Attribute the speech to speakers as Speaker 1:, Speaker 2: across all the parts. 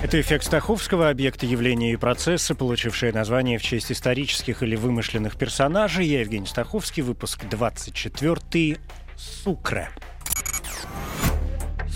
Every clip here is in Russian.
Speaker 1: Это эффект Стаховского, объекты явления и процесса, получившие название в честь исторических или вымышленных персонажей. Я Евгений Стаховский, выпуск 24 «Сукре».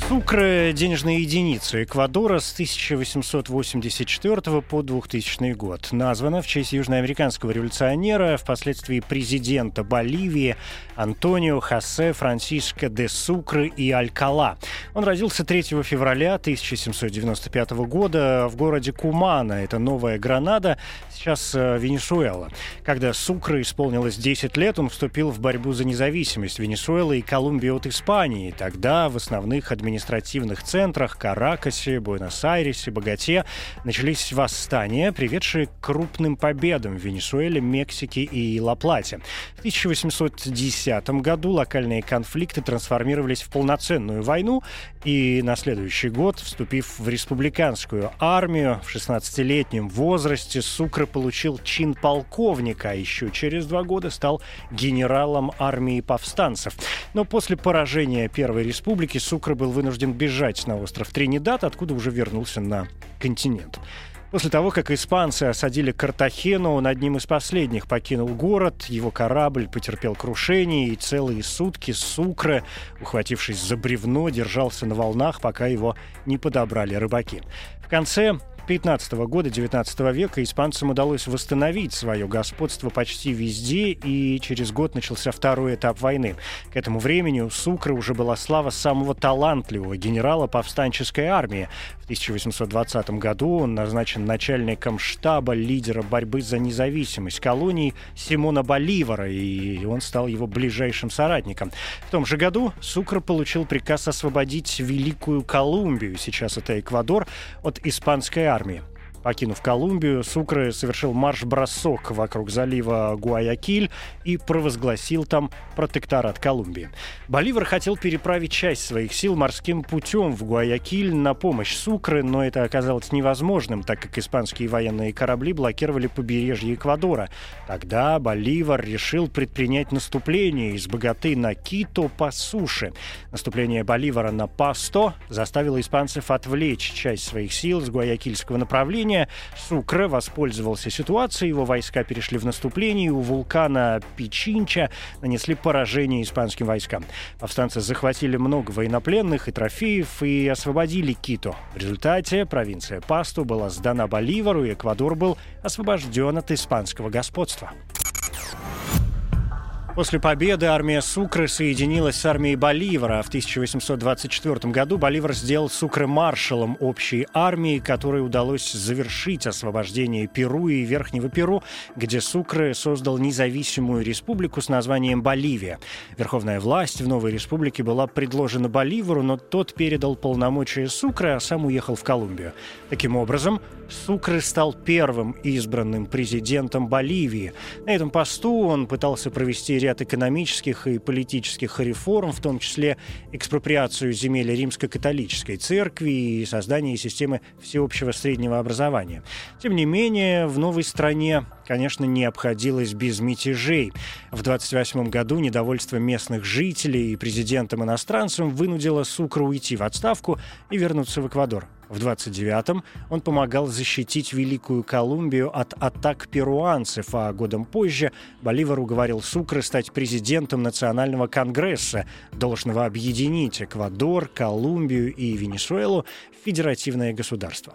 Speaker 1: Сукра – денежная единица Эквадора с 1884 по 2000 год. Названа в честь южноамериканского революционера, впоследствии президента Боливии Антонио Хосе Франсиско де Сукры и Алькала. Он родился 3 февраля 1795 года в городе Кумана, это Новая Гранада, сейчас э, Венесуэла. Когда Сукры исполнилось 10 лет, он вступил в борьбу за независимость Венесуэлы и Колумбии от Испании. Тогда в основных администрациях административных центрах Каракасе, Буэнос-Айресе, Богате начались восстания, приведшие к крупным победам в Венесуэле, Мексике и Ла-Плате. В 1810 году локальные конфликты трансформировались в полноценную войну, и на следующий год, вступив в республиканскую армию, в 16-летнем возрасте Сукра получил чин полковника, а еще через два года стал генералом армии повстанцев. Но после поражения Первой Республики Сукра был вынужден вынужден бежать на остров Тринидад, откуда уже вернулся на континент. После того, как испанцы осадили Картахену, он одним из последних покинул город, его корабль потерпел крушение, и целые сутки Сукра, ухватившись за бревно, держался на волнах, пока его не подобрали рыбаки. В конце 15 года 19 века испанцам удалось восстановить свое господство почти везде, и через год начался второй этап войны. К этому времени у Сукры уже была слава самого талантливого генерала повстанческой армии. В 1820 году он назначен начальником штаба лидера борьбы за независимость колонии Симона Боливара, и он стал его ближайшим соратником. В том же году Сукра получил приказ освободить Великую Колумбию, сейчас это Эквадор, от испанской армии. Покинув Колумбию, Сукры совершил марш-бросок вокруг залива Гуаякиль и провозгласил там протекторат Колумбии. Боливар хотел переправить часть своих сил морским путем в Гуаякиль на помощь Сукры, но это оказалось невозможным, так как испанские военные корабли блокировали побережье Эквадора. Тогда Боливар решил предпринять наступление из Богаты на Кито по суше. Наступление Боливара на Пасто заставило испанцев отвлечь часть своих сил с гуаякильского направления наступления. Сукре воспользовался ситуацией, его войска перешли в наступление, и у вулкана Пичинча нанесли поражение испанским войскам. Повстанцы захватили много военнопленных и трофеев и освободили Кито. В результате провинция Пасту была сдана Боливару, и Эквадор был освобожден от испанского господства. После победы армия Сукры соединилась с армией Боливара. В 1824 году Боливар сделал Сукры маршалом общей армии, которой удалось завершить освобождение Перу и Верхнего Перу, где Сукры создал независимую республику с названием Боливия. Верховная власть в новой республике была предложена Боливару, но тот передал полномочия Сукры, а сам уехал в Колумбию. Таким образом, Сукры стал первым избранным президентом Боливии. На этом посту он пытался провести ряд экономических и политических реформ, в том числе экспроприацию земель римско-католической церкви и создание системы всеобщего среднего образования. Тем не менее, в новой стране, конечно, не обходилось без мятежей. В 28 году недовольство местных жителей и президентом-иностранцем вынудило Сукру уйти в отставку и вернуться в Эквадор. В 29-м он помогал защитить Великую Колумбию от атак перуанцев, а годом позже Боливар уговорил Сукры стать президентом Национального конгресса, должного объединить Эквадор, Колумбию и Венесуэлу в федеративное государство.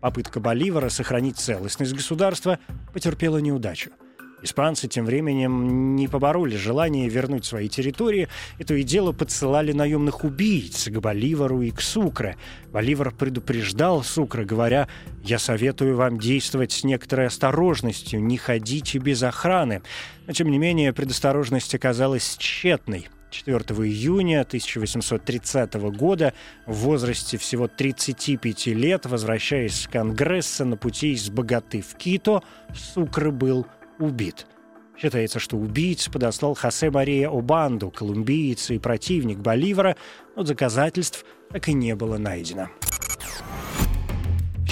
Speaker 1: Попытка Боливара сохранить целостность государства потерпела неудачу – Испанцы тем временем не побороли желание вернуть свои территории, и то и дело подсылали наемных убийц к Боливару и к Сукре. Боливар предупреждал Сукра, говоря, «Я советую вам действовать с некоторой осторожностью, не ходите без охраны». Но, тем не менее, предосторожность оказалась тщетной. 4 июня 1830 года в возрасте всего 35 лет, возвращаясь с Конгресса на пути из Богаты в Кито, Сукры был убит. Считается, что убийц подослал Хосе Мария Обанду, колумбиец и противник Боливара, но доказательств так и не было найдено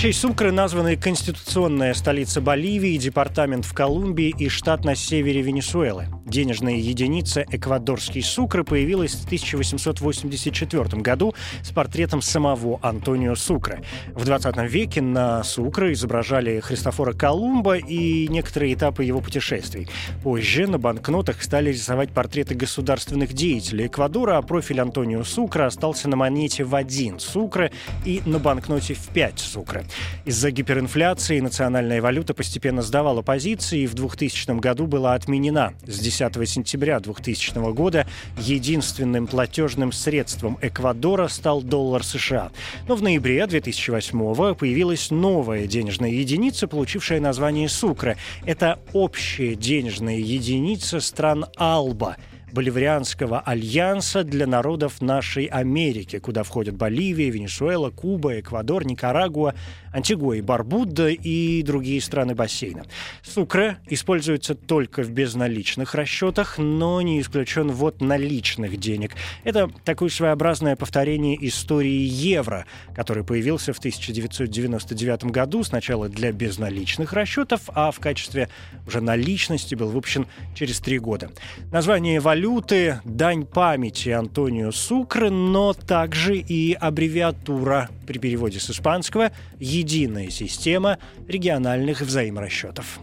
Speaker 1: честь Сукры названы конституционная столица Боливии, департамент в Колумбии и штат на севере Венесуэлы. Денежная единица эквадорский Сукры появилась в 1884 году с портретом самого Антонио Сукры. В 20 веке на Сукры изображали Христофора Колумба и некоторые этапы его путешествий. Позже на банкнотах стали рисовать портреты государственных деятелей Эквадора, а профиль Антонио Сукра остался на монете в один Сукры и на банкноте в 5 Сукры. Из-за гиперинфляции национальная валюта постепенно сдавала позиции и в 2000 году была отменена. С 10 сентября 2000 года единственным платежным средством Эквадора стал доллар США. Но в ноябре 2008 появилась новая денежная единица, получившая название «Сукра». Это общая денежная единица стран Алба – Боливарианского альянса для народов нашей Америки, куда входят Боливия, Венесуэла, Куба, Эквадор, Никарагуа, Антигуа и Барбуда и другие страны бассейна. Сукре используется только в безналичных расчетах, но не исключен ввод наличных денег. Это такое своеобразное повторение истории евро, который появился в 1999 году сначала для безналичных расчетов, а в качестве уже наличности был выпущен через три года. Название валюты валюты, дань памяти Антонио Сукры, но также и аббревиатура при переводе с испанского «Единая система региональных взаиморасчетов».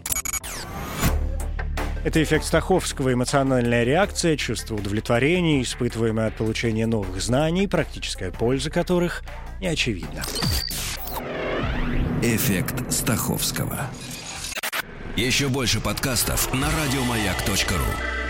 Speaker 1: Это эффект Стаховского, эмоциональная реакция, чувство удовлетворения, испытываемое от получения новых знаний, практическая польза которых не очевидна.
Speaker 2: Эффект Стаховского. Еще больше подкастов на радиомаяк.ру